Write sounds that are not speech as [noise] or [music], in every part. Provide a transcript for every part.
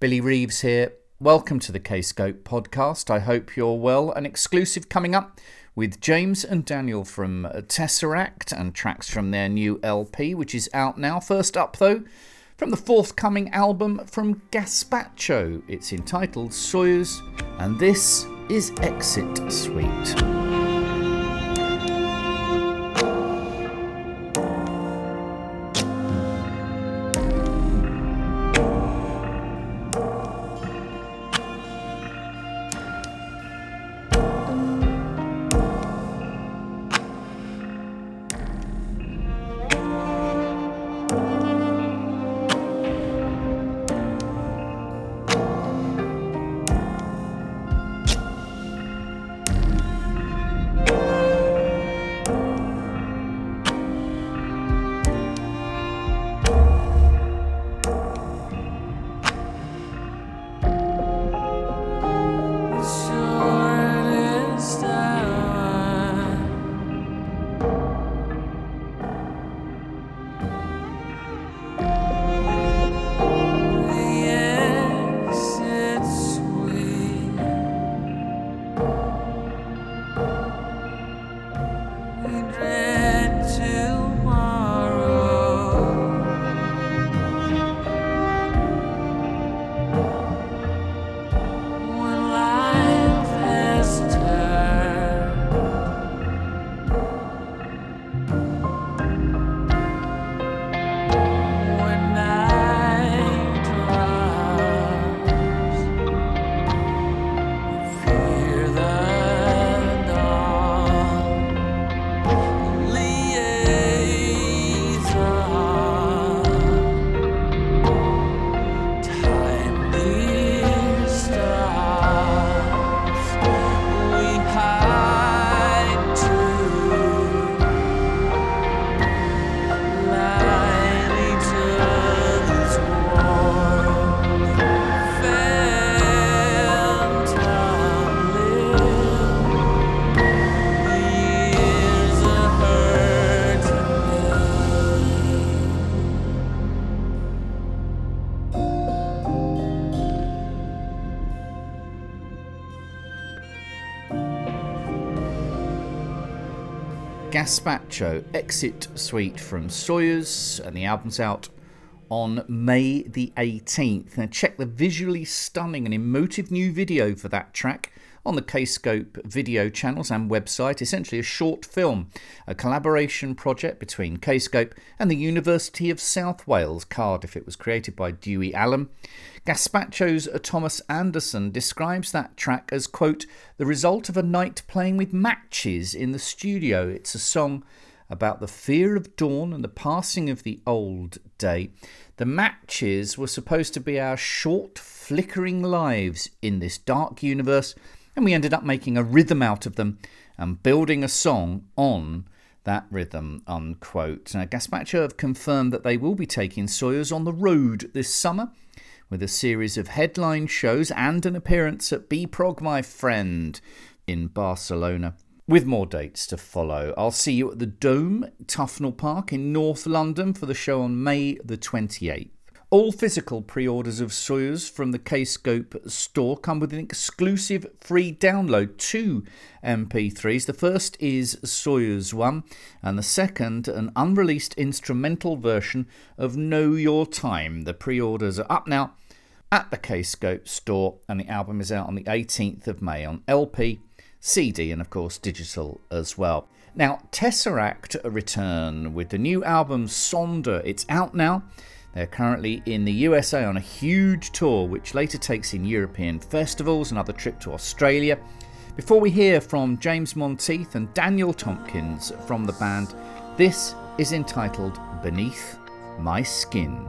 Billy Reeves here. Welcome to the Kscope podcast. I hope you're well. An exclusive coming up with James and Daniel from Tesseract and tracks from their new LP, which is out now. First up, though, from the forthcoming album from Gazpacho. It's entitled Soyuz, and this is Exit Suite. Gazpacho Exit Suite from Soyuz, and the album's out on May the 18th. Now, check the visually stunning and emotive new video for that track on the Kscope video channels and website, essentially a short film, a collaboration project between Kscope and the University of South Wales, Cardiff. It was created by Dewey Allen. Gazpacho's Thomas Andersen describes that track as, quote, the result of a night playing with matches in the studio. It's a song about the fear of dawn and the passing of the old day. The matches were supposed to be our short, flickering lives in this dark universe, and we ended up making a rhythm out of them and building a song on that rhythm, unquote. Now, Gazpacho have confirmed that they will be taking Soyuz on the road this summer with a series of headline shows and an appearance at B-Prog My Friend in Barcelona. With more dates to follow. I'll see you at the Dome, Tufnell Park in North London for the show on May the 28th. All physical pre orders of Soyuz from the Kscope store come with an exclusive free download, two MP3s. The first is Soyuz 1, and the second, an unreleased instrumental version of Know Your Time. The pre orders are up now at the Kscope store, and the album is out on the 18th of May on LP, CD, and of course digital as well. Now, Tesseract return with the new album Sonder. It's out now. They're currently in the USA on a huge tour, which later takes in European festivals, another trip to Australia. Before we hear from James Monteith and Daniel Tompkins from the band, this is entitled Beneath My Skin.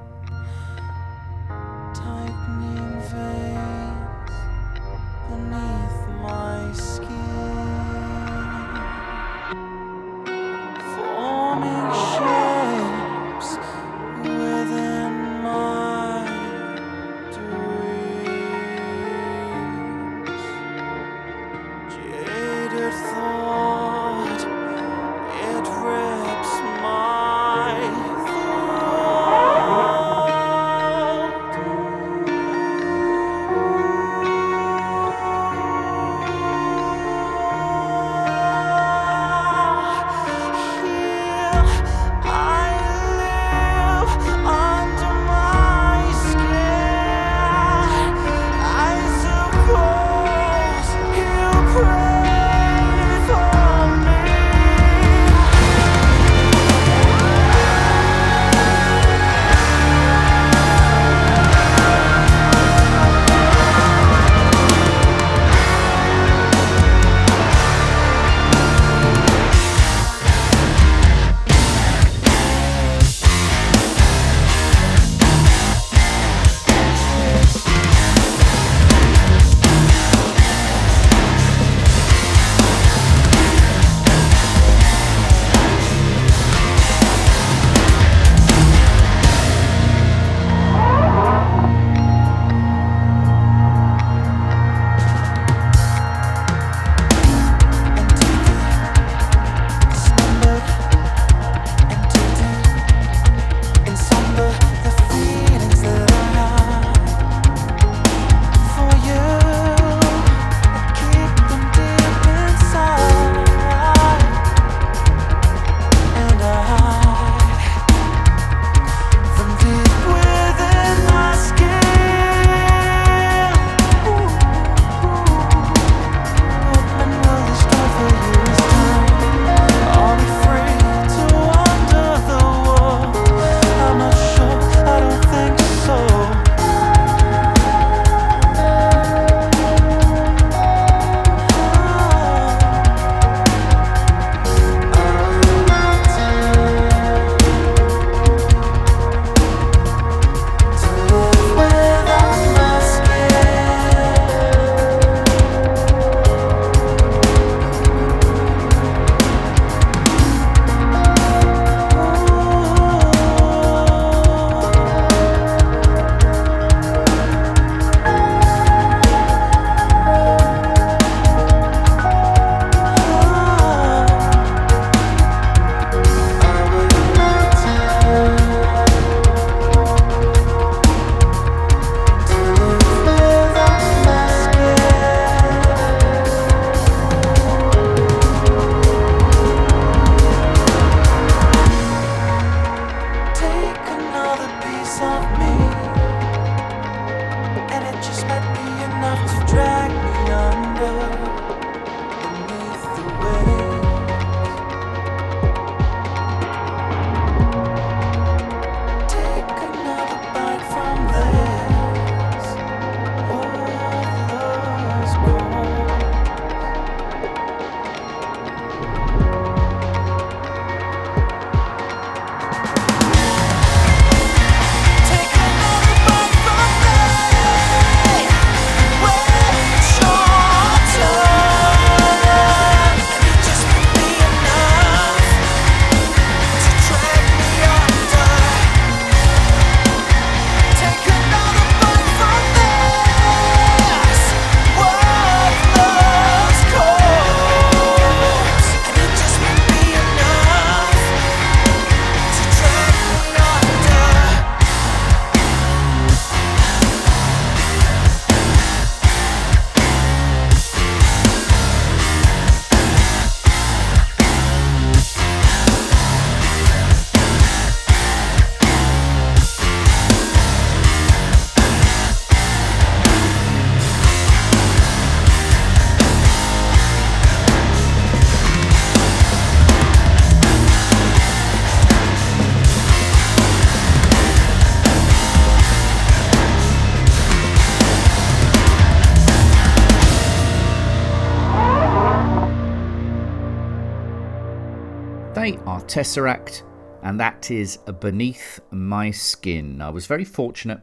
They are Tesseract, and that is Beneath My Skin. I was very fortunate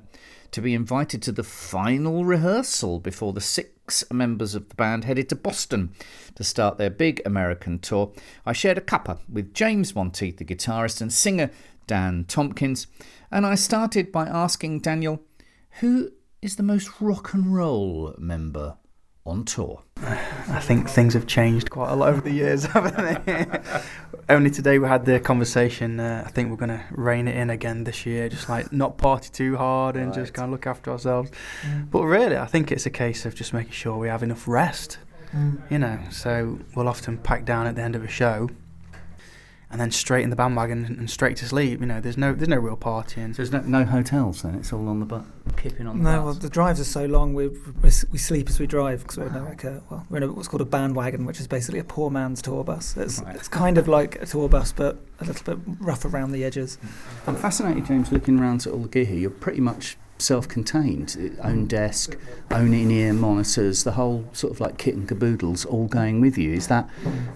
to be invited to the final rehearsal before the six members of the band headed to Boston to start their big American tour. I shared a cuppa with James Monteith, the guitarist, and singer Dan Tompkins, and I started by asking Daniel, who is the most rock and roll member on tour? I think things have changed quite a lot over the years, [laughs] haven't they? Only today we had the conversation. Uh, I think we're going to rein it in again this year, just like not party too hard and right. just kind of look after ourselves. Mm. But really, I think it's a case of just making sure we have enough rest. Mm. You know, so we'll often pack down at the end of a show and then straight in the bandwagon and straight to sleep. You know, there's no there's no real partying. So there's no, no hotels then. It's all on the butt, kipping on. The no, well, the drives are so long. We we, we sleep as we drive because we're in a, like a well, we're in a, what's called a bandwagon, which is basically a poor man's tour bus. It's right. it's kind of like a tour bus, but a little bit rough around the edges. I'm fascinated, James, looking around at all the gear here. You're pretty much self-contained, own desk, own in-ear monitors, the whole sort of like kit and caboodles all going with you. Is that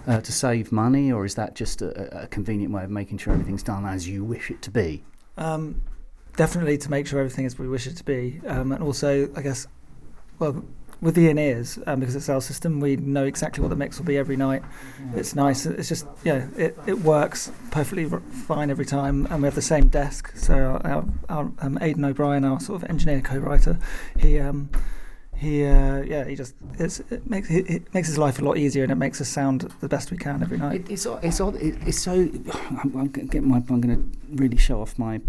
uh, to save money, or is that just a, a, convenient way of making sure everything's done as you wish it to be? Um, definitely to make sure everything is we wish it to be, um, and also I guess, well, with the in-ears um, because it's our system we know exactly what the mix will be every night. It's nice it's just yeah it, it works perfectly fine every time and we have the same desk. So our, our um, Aidan O'Brien our sort of engineer co-writer he um, he uh, yeah he just it makes it, it, makes his life a lot easier and it makes us sound the best we can every night. It, it's it's it's so [sighs] I'm, I'm getting my I'm going to really show off my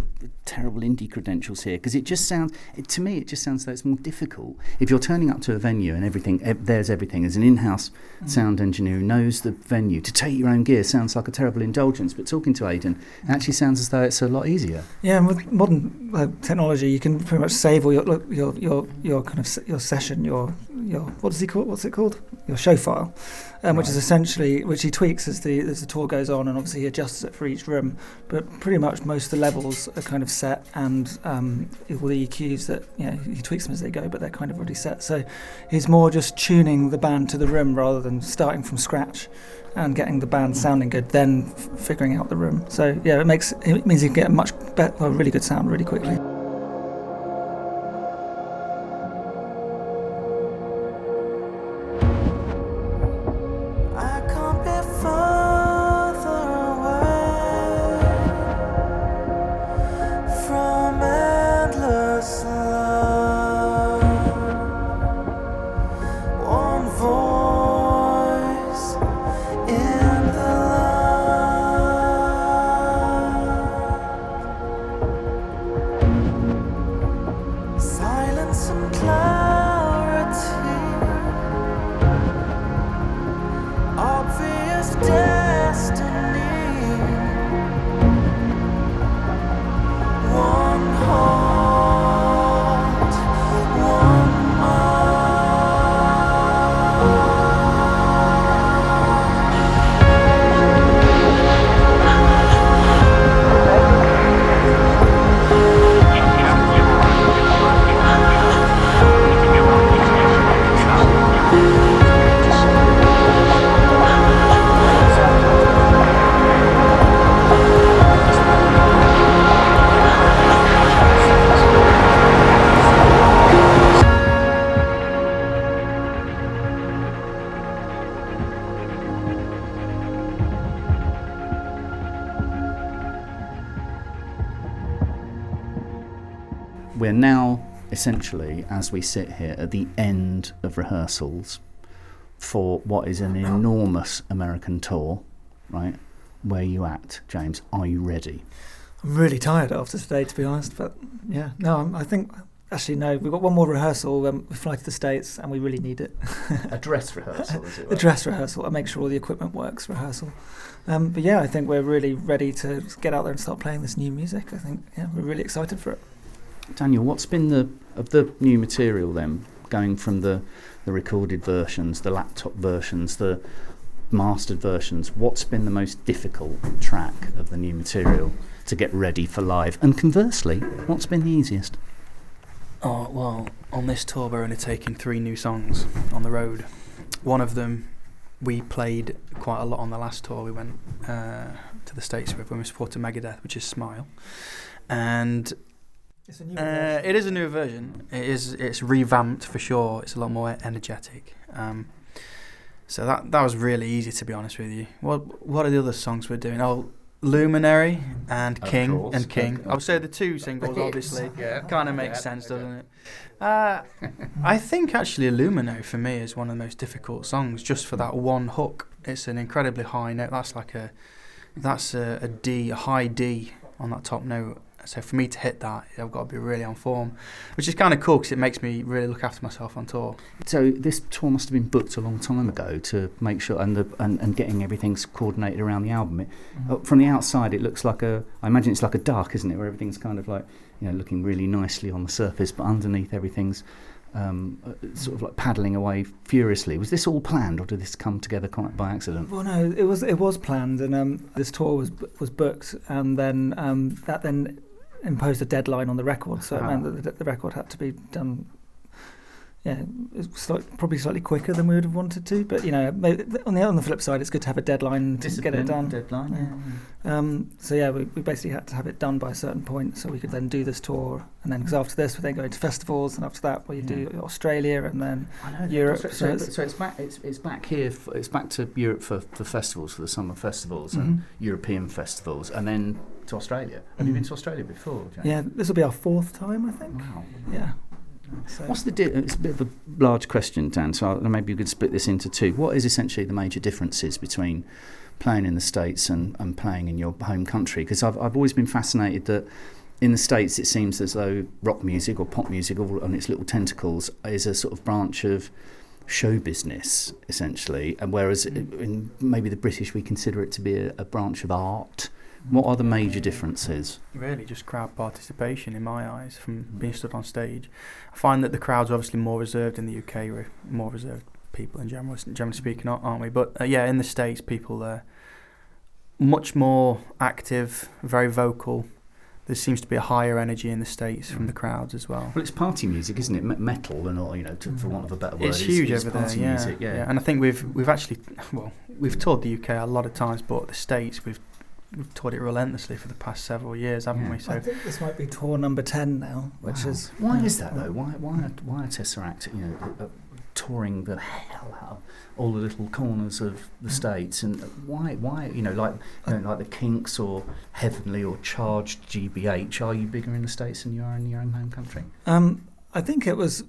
terrible indie credentials here because it just sounds it, to me it just sounds like it's more difficult if you're turning up to a venue and everything there's everything as an in-house mm. sound engineer who knows the venue to take your own gear sounds like a terrible indulgence but talking to Aidan it actually sounds as though it's a lot easier. Yeah, and with modern uh, technology you can pretty much save all your your your your kind of your session your your what does he call what's it called your show file um, which is essentially which he tweaks as the as the tour goes on, and obviously he adjusts it for each room. But pretty much most of the levels are kind of set, and um, all the EQs that you know he tweaks them as they go, but they're kind of already set. So he's more just tuning the band to the room rather than starting from scratch and getting the band sounding good, then f- figuring out the room. So yeah, it makes it means you can get a much better, a really good sound really quickly. Essentially, as we sit here at the end of rehearsals for what is an enormous American tour, right? Where are you at, James? Are you ready? I'm really tired after today, to be honest. But yeah, no, I'm, i think actually no. We've got one more rehearsal. Um, we fly to the states, and we really need it. [laughs] a dress rehearsal, is it? Right? A dress rehearsal. I make sure all the equipment works. Rehearsal. Um, but yeah, I think we're really ready to get out there and start playing this new music. I think yeah, we're really excited for it. Daniel, what's been the of the new material then, going from the the recorded versions, the laptop versions, the mastered versions? What's been the most difficult track of the new material to get ready for live? And conversely, what's been the easiest? Oh well, on this tour we're only taking three new songs on the road. One of them we played quite a lot on the last tour. We went uh, to the states with when we supported Megadeth, which is Smile, and It's a new uh, it is a newer version. It is it's revamped for sure. It's a lot more energetic. Um, so that that was really easy to be honest with you. What what are the other songs we're doing? Oh, Luminary and Of King course, and King. I would say the two singles, [laughs] obviously, Yeah. kind of makes Yeah, sense, okay. doesn't it? Uh, I think actually Luminary for me is one of the most difficult songs, just for that one hook. It's an incredibly high note. That's like a that's a, a D, a high D on that top note. So for me to hit that, I've got to be really on form, which is kind of cool because it makes me really look after myself on tour. So this tour must have been booked a long time ago to make sure and the and, and getting everything's coordinated around the album. It, uh, from the outside, it looks like a. I imagine it's like a dark, isn't it? Where everything's kind of like you know looking really nicely on the surface, but underneath everything's um, uh, sort of like paddling away furiously. Was this all planned, or did this come together quite by accident? Well, no, it was it was planned, and um, this tour was was booked, and then um, that then imposed a deadline on the record, so it Ah. meant that the, the record had to be done. Yeah, it was slight, probably slightly quicker than we would have wanted to, but you know, on the on the flip side, it's good to have a deadline to get it done. Deadline. Um, so yeah, we, we basically had to have it done by a certain point, so we could then do this tour, and then because after this, we then go to festivals, and after that, we do Australia, and then know. Europe, So, so it's- so it's back. It's, it's back here. For, it's back to Europe for, for festivals, for the summer festivals and Mhm. European festivals, and then to Australia. Have you Mhm. been to Australia before? Jack? yeah, this will be our fourth time, I think. Wow. Yeah. So. What's the di- it's a bit of a large question, Dan. So maybe you could split this into two. What is essentially the major differences between playing in the states and, and playing in your home country? Because I've I've always been fascinated that in the states it seems as though rock music or pop music, all on its little tentacles, is a sort of branch of show business essentially, and whereas in maybe the British we consider it to be a, a branch of art. What are the major differences? Really, just crowd participation in my eyes from being stood on stage. I find that the crowds are obviously more reserved in the UK. We're more reserved people in general, generally speaking, aren't we? But uh, yeah, in the states, people are much more active, very vocal. There seems to be a higher energy in the states from the crowds as well. Well, it's party music, isn't it? Me- Metal, and all you know, to, for want of a better word, It's is- huge is over there, yeah, music, yeah. And I think we've we've actually [laughs] well we've toured the UK a lot of times, but the states we've we've toured it relentlessly for the past several years, haven't Yeah. we? I So think this might be tour number ten now, which Wow. is why is that though? Why why are, why are Tesseract you know uh, uh, touring the hell out of all the little corners of the states and why why you know like you know, like the Kinks or Heavenly or Charged GBH are you bigger in the states than you are in your own home country? Um, I think it was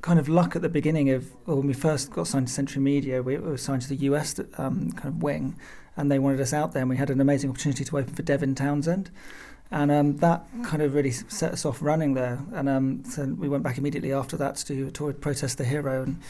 kind of luck at the beginning of well, when we first got signed to Century Media. We were signed to the US um, kind of wing, and they wanted us out there. and We had an amazing opportunity to open for Devin Townsend, and um, that kind of really set us off running there. And um, so we went back immediately after that to do a tour with Protest the Hero, and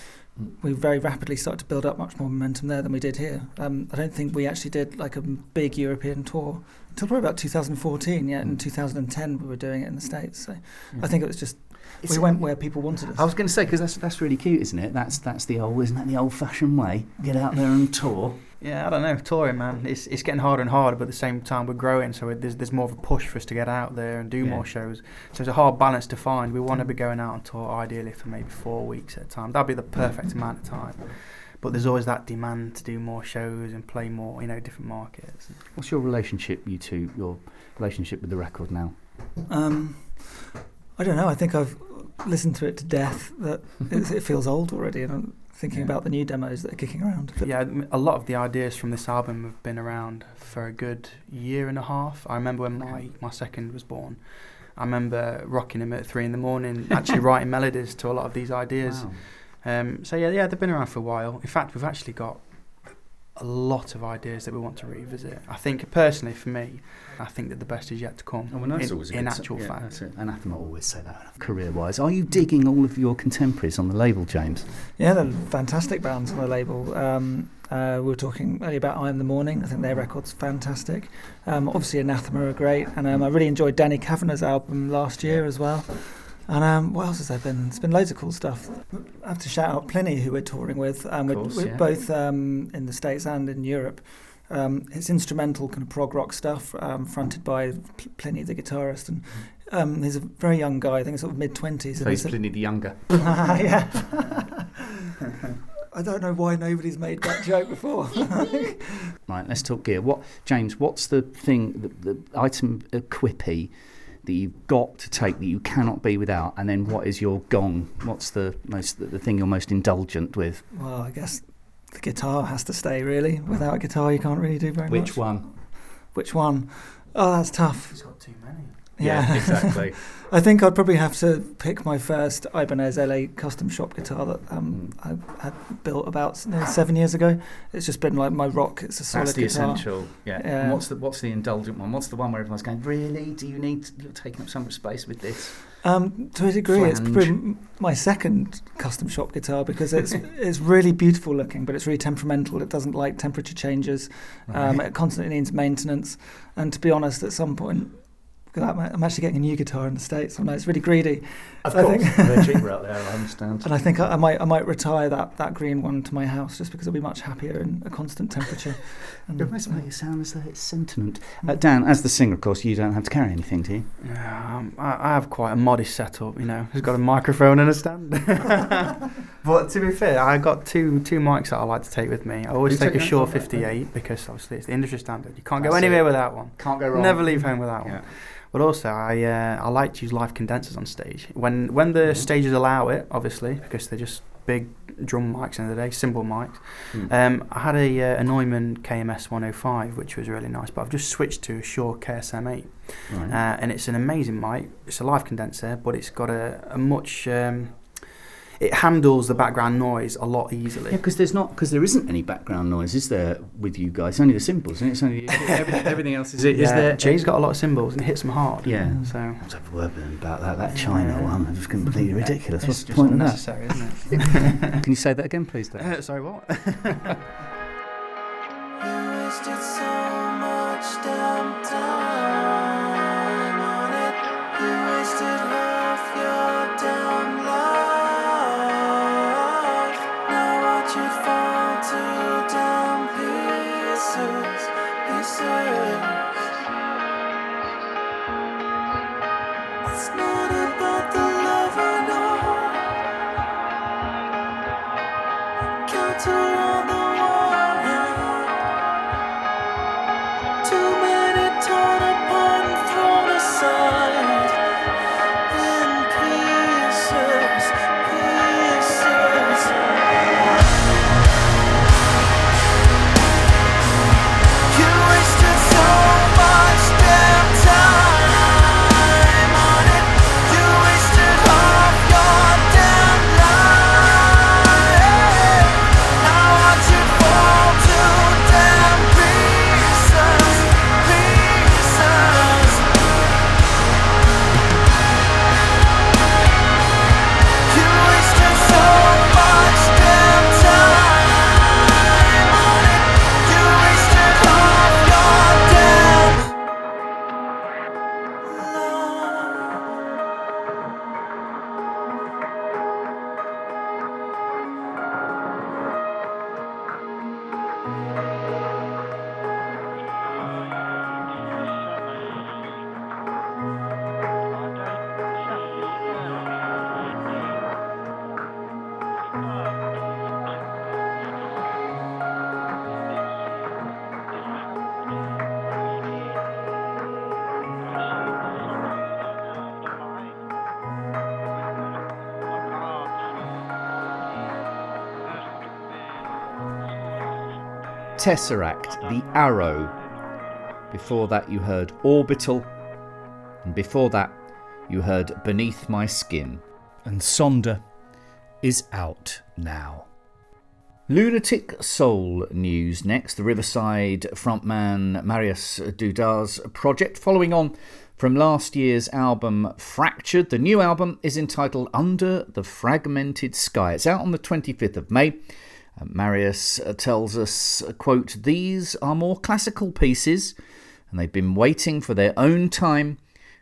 Mm. we very rapidly started to build up much more momentum there than we did here. Um, I don't think we actually did like a big European tour until probably about 2014. Yeah, in Mm. 2010 we were doing it in the States. So Mm. I think it was just It's- we went where people wanted us. I was going to say because that's that's really cute, isn't it? That's that's the old isn't that the old fashioned way? Get out there and tour. Yeah, I don't know. Touring, man, it's it's getting harder and harder, but at the same time we're growing, so it, there's there's more of a push for us to get out there and do Yeah. more shows. So it's a hard balance to find. We want to be going out on tour ideally for maybe four weeks at a time. That'd be the perfect amount of time. But there's always that demand to do more shows and play more, you know, different markets. What's your relationship, you two? Your relationship with the record now? Um, I don't know. I think I've listened to it to death. That it, it feels old already, and I'm thinking Yeah. about the new demos that are kicking around. Yeah, a lot of the ideas from this album have been around for a good year and a half. I remember when my, my second was born. I remember rocking him at three in the morning, actually writing [laughs] melodies to a lot of these ideas. Wow. Um, so yeah, yeah, they've been around for a while. In fact, we've actually got a lot of ideas that we want to revisit. I think personally, for me, I think that the best is yet to come. Oh, well, that's in, always a in good s- actual yeah, fact. That's it. Anathema always say that career-wise. Are you digging all of your contemporaries on the label, James? yeah, they're fantastic bands on the label. Um, uh, we were talking earlier about I Am the Morning. I think their record's fantastic. Um, obviously, Anathema are great, and um, I really enjoyed Danny Cavanagh's album last year as well. And um, what else has there been? There's been loads of cool stuff. I have to shout out Plini, who we're touring with. Um, Of we're, course, we're yeah. both um, in the States and in Europe. Um, it's instrumental kind of prog rock stuff, um, fronted by Pl- Plini, the guitarist. And um, he's a very young guy, I think he's sort of mid 20s. So he's Pliny the Younger. [laughs] yeah. [laughs] I don't know why nobody's made that joke before. [laughs] right? Let's talk gear. What, James? What's the thing, the, the item equippy that you've got to take that you cannot be without? And then what is your gong? What's the most the, the thing you're most indulgent with? Well, I guess the guitar has to stay. Really, without a guitar, you can't really do very Which much. Which one? Which one? Oh, that's tough. He's got too many. Yeah. exactly. [laughs] I think I'd probably have to pick my first Ibanez LA custom shop guitar that um, Mm. I had built about nearly seven years ago. It's just been like my rock. It's a solid That's the guitar. essential. Yeah. Yeah. And what's the what's the indulgent one? What's the one where everyone's going, really? Do you need? To, you're taking up so much space with this. Um, to a degree, it's probably my second custom shop guitar because it's [laughs] it's really beautiful looking, but it's really temperamental. It doesn't like temperature changes. Um, it constantly needs maintenance. And to be honest, at some point, I'm I'm actually getting a new guitar in the states. I know it's really greedy, of I course, think- they're [laughs] cheaper out there. I understand. and I think I, I might I might retire that, that green one to my house just because it'll be much happier in a constant temperature. [laughs] And, It must make it sound as though it's sentiment. Uh, Dan, as the singer, of course, you don't have to carry anything, do you? Yeah, um, I, I have quite a modest setup, you know. It's got a microphone and a stand. [laughs] but to be fair, I got two two mics that I like to take with me. I always You take take a Shure one back 58 because obviously it's the industry standard. You can't go anywhere it. without one. Can't go wrong. Never leave home without one. Yeah. But also, I uh, I like to use live condensers on stage when when the Mhm. stages allow it, obviously, because they're just big drum mics in the day, cymbal mics. Hmm. Um, I had a, uh, a Neumann KMS 105, which was really nice, but I've just switched to a Shure KSM 8. Right. Uh, and it's an amazing mic. It's a live condenser, but it's got a, a much. Um, it handles the background noise a lot easily. Yeah, because there's not because there isn't any background noise, is there, with you guys? It's Only the cymbals, isn't it? It's only [laughs] everything, everything else is. Is Yeah, there? Jay's got a lot of cymbals and hits them hard. Yeah. So Let's have a word with them about that. That China Yeah. one, it's completely ridiculous. it's What's the point of that? unnecessary, isn't it? [laughs] Can you say that again, please, Dan? Uh, [laughs] sorry, what? Tesseract, The Arrow. Before that, you heard Orbital. And before that, you heard Beneath My Skin. And Sonder is out now. Lunatic Soul news next. The Riverside frontman Mariusz Duda's project following on from last year's album Fractured. The new album is entitled Under the Fragmented Sky. It's out on the 25th of May. Uh, Mariusz uh, tells us, uh, quote, These are more classical pieces, and they've been waiting for their own time,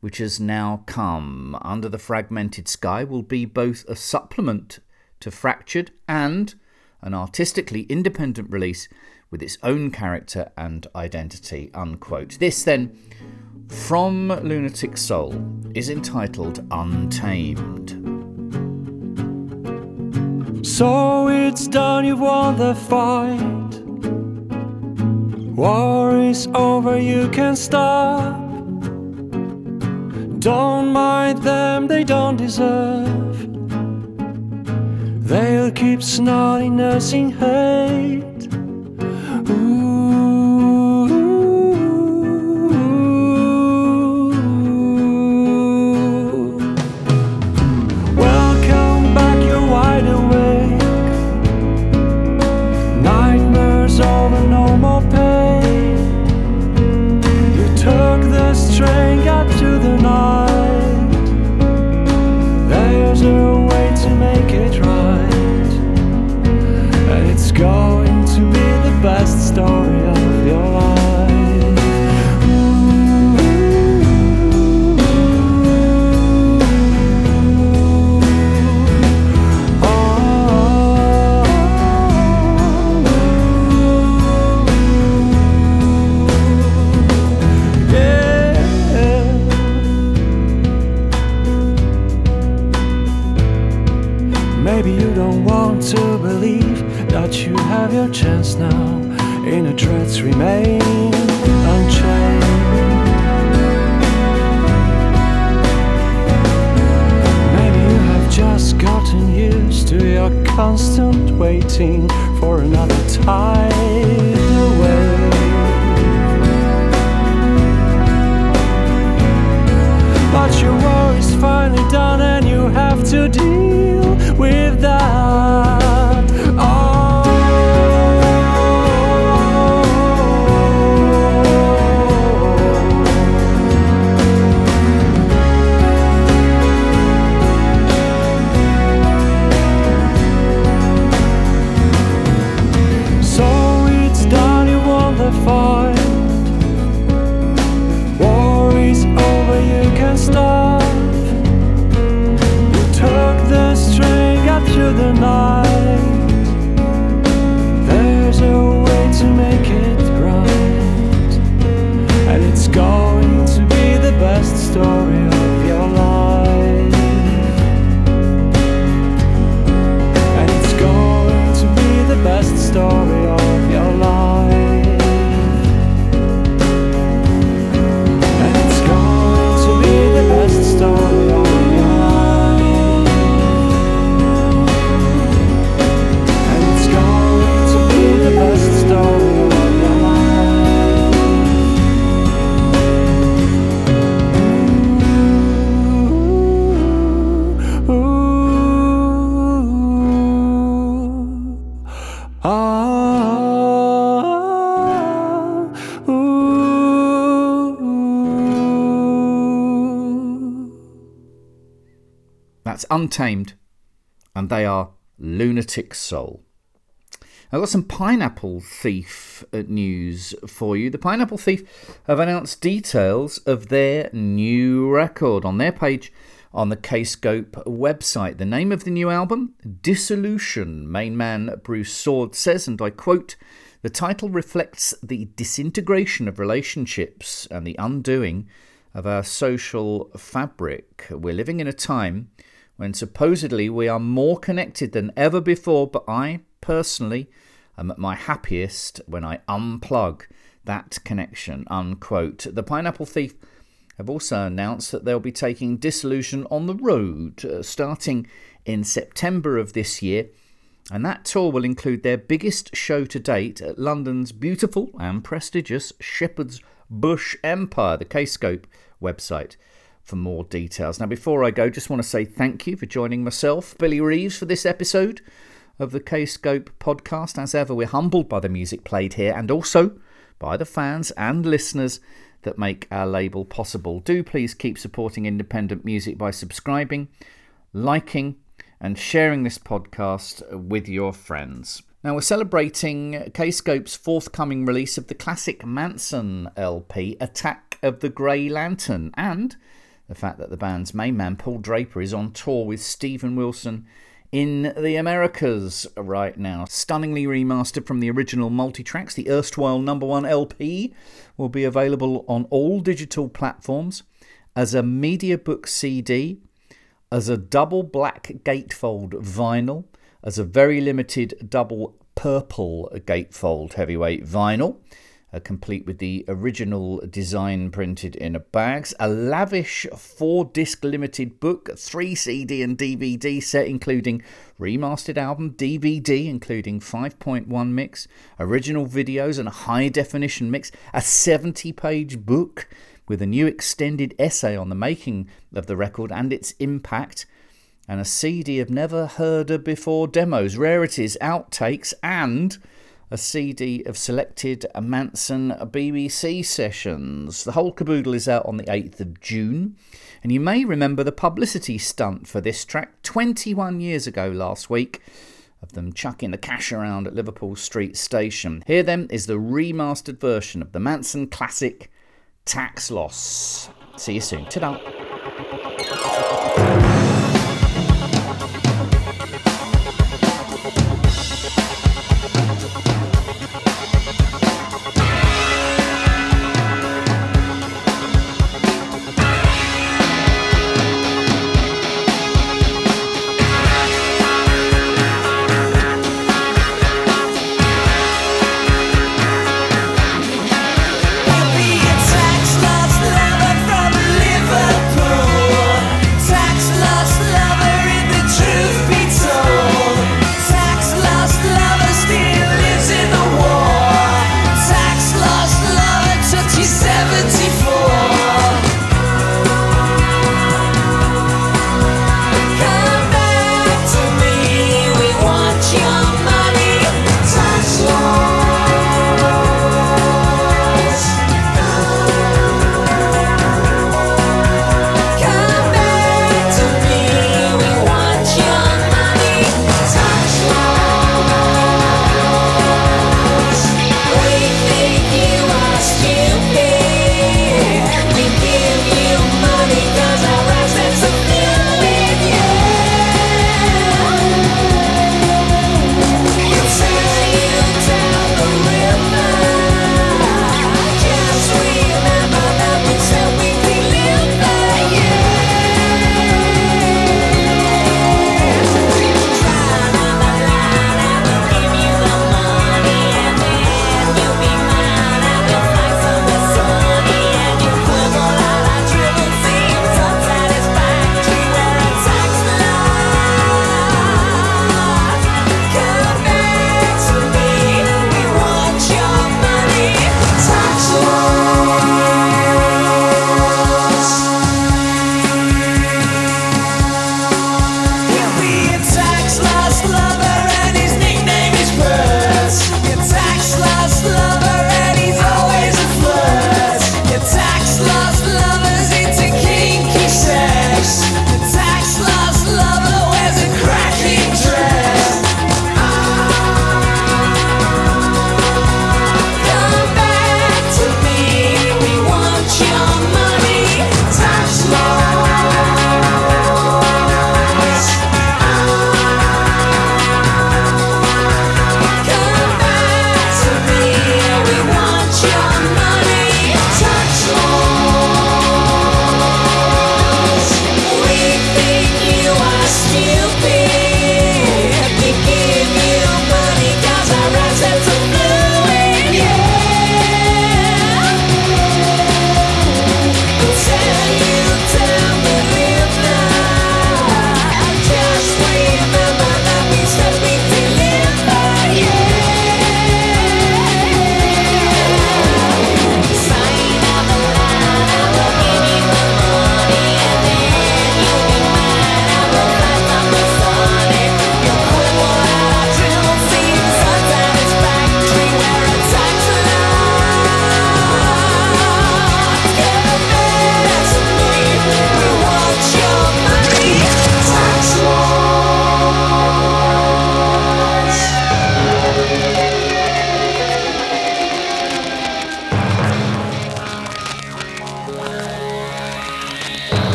which has now come. Under the Fragmented Sky will be both a supplement to Fractured and an artistically independent release with its own character and identity, unquote. This then, from Lunatic Soul, is entitled Untamed. So it's done, you've won the fight. War is over, you can stop. Don't mind them, they don't deserve. They'll keep snarling, nursing hate. That you have your chance now. Inner threats remain unchanged. Maybe you have just gotten used to your constant waiting for another tidal wave. But your war is finally done and you have to deal with that. Oh. Untamed, and they are Lunatic Soul. I've got some Pineapple Thief uh, news for you. The Pineapple Thief have announced details of their new record on their page on the Kscope website. The name of the new album, Dissolution. Main man Bruce Soord says, and I quote, the title reflects the disintegration of relationships and the undoing of our social fabric. We're living in a time when supposedly we are more connected than ever before, but I personally am at my happiest when I unplug that connection. Unquote. The Pineapple Thief have also announced that they'll be taking Dissolution on the road uh, starting in September of this year. And that tour will include their biggest show to date at London's beautiful and prestigious Shepherd's Bush Empire, the Kscope website for more details. Now, before I go, just want to say thank you for joining myself, Billy Reeves, for this episode of the Kscope podcast. As ever, we're humbled by the music played here and also by the fans and listeners that make our label possible. Do please keep supporting independent music by subscribing, liking, and sharing this podcast with your friends. Now, we're celebrating Kscope's forthcoming release of the classic Mansun LP, Attack of the Grey Lantern, and the fact that the band's main man, Paul Draper, is on tour with Steven Wilson in the Americas right now. Stunningly remastered from the original multi tracks, the erstwhile number one LP will be available on all digital platforms as a media book CD, as a double black gatefold vinyl, as a very limited double purple gatefold heavyweight vinyl, uh, complete with the original design printed in a bags, a lavish four disc limited book, three CD and DVD set, including remastered album, DVD, including 5.1 mix, original videos, and a high definition mix, a 70 page book with a new extended essay on the making of the record and its impact. And a CD of never heard of before demos, rarities, outtakes, and a CD of selected Mansun BBC sessions. The whole caboodle is out on the 8th of June, and you may remember the publicity stunt for this track 21 years ago last week of them chucking the cash around at Liverpool Street Station. Here then is the remastered version of the Mansun classic Tax Loss. See you soon. Ta-da.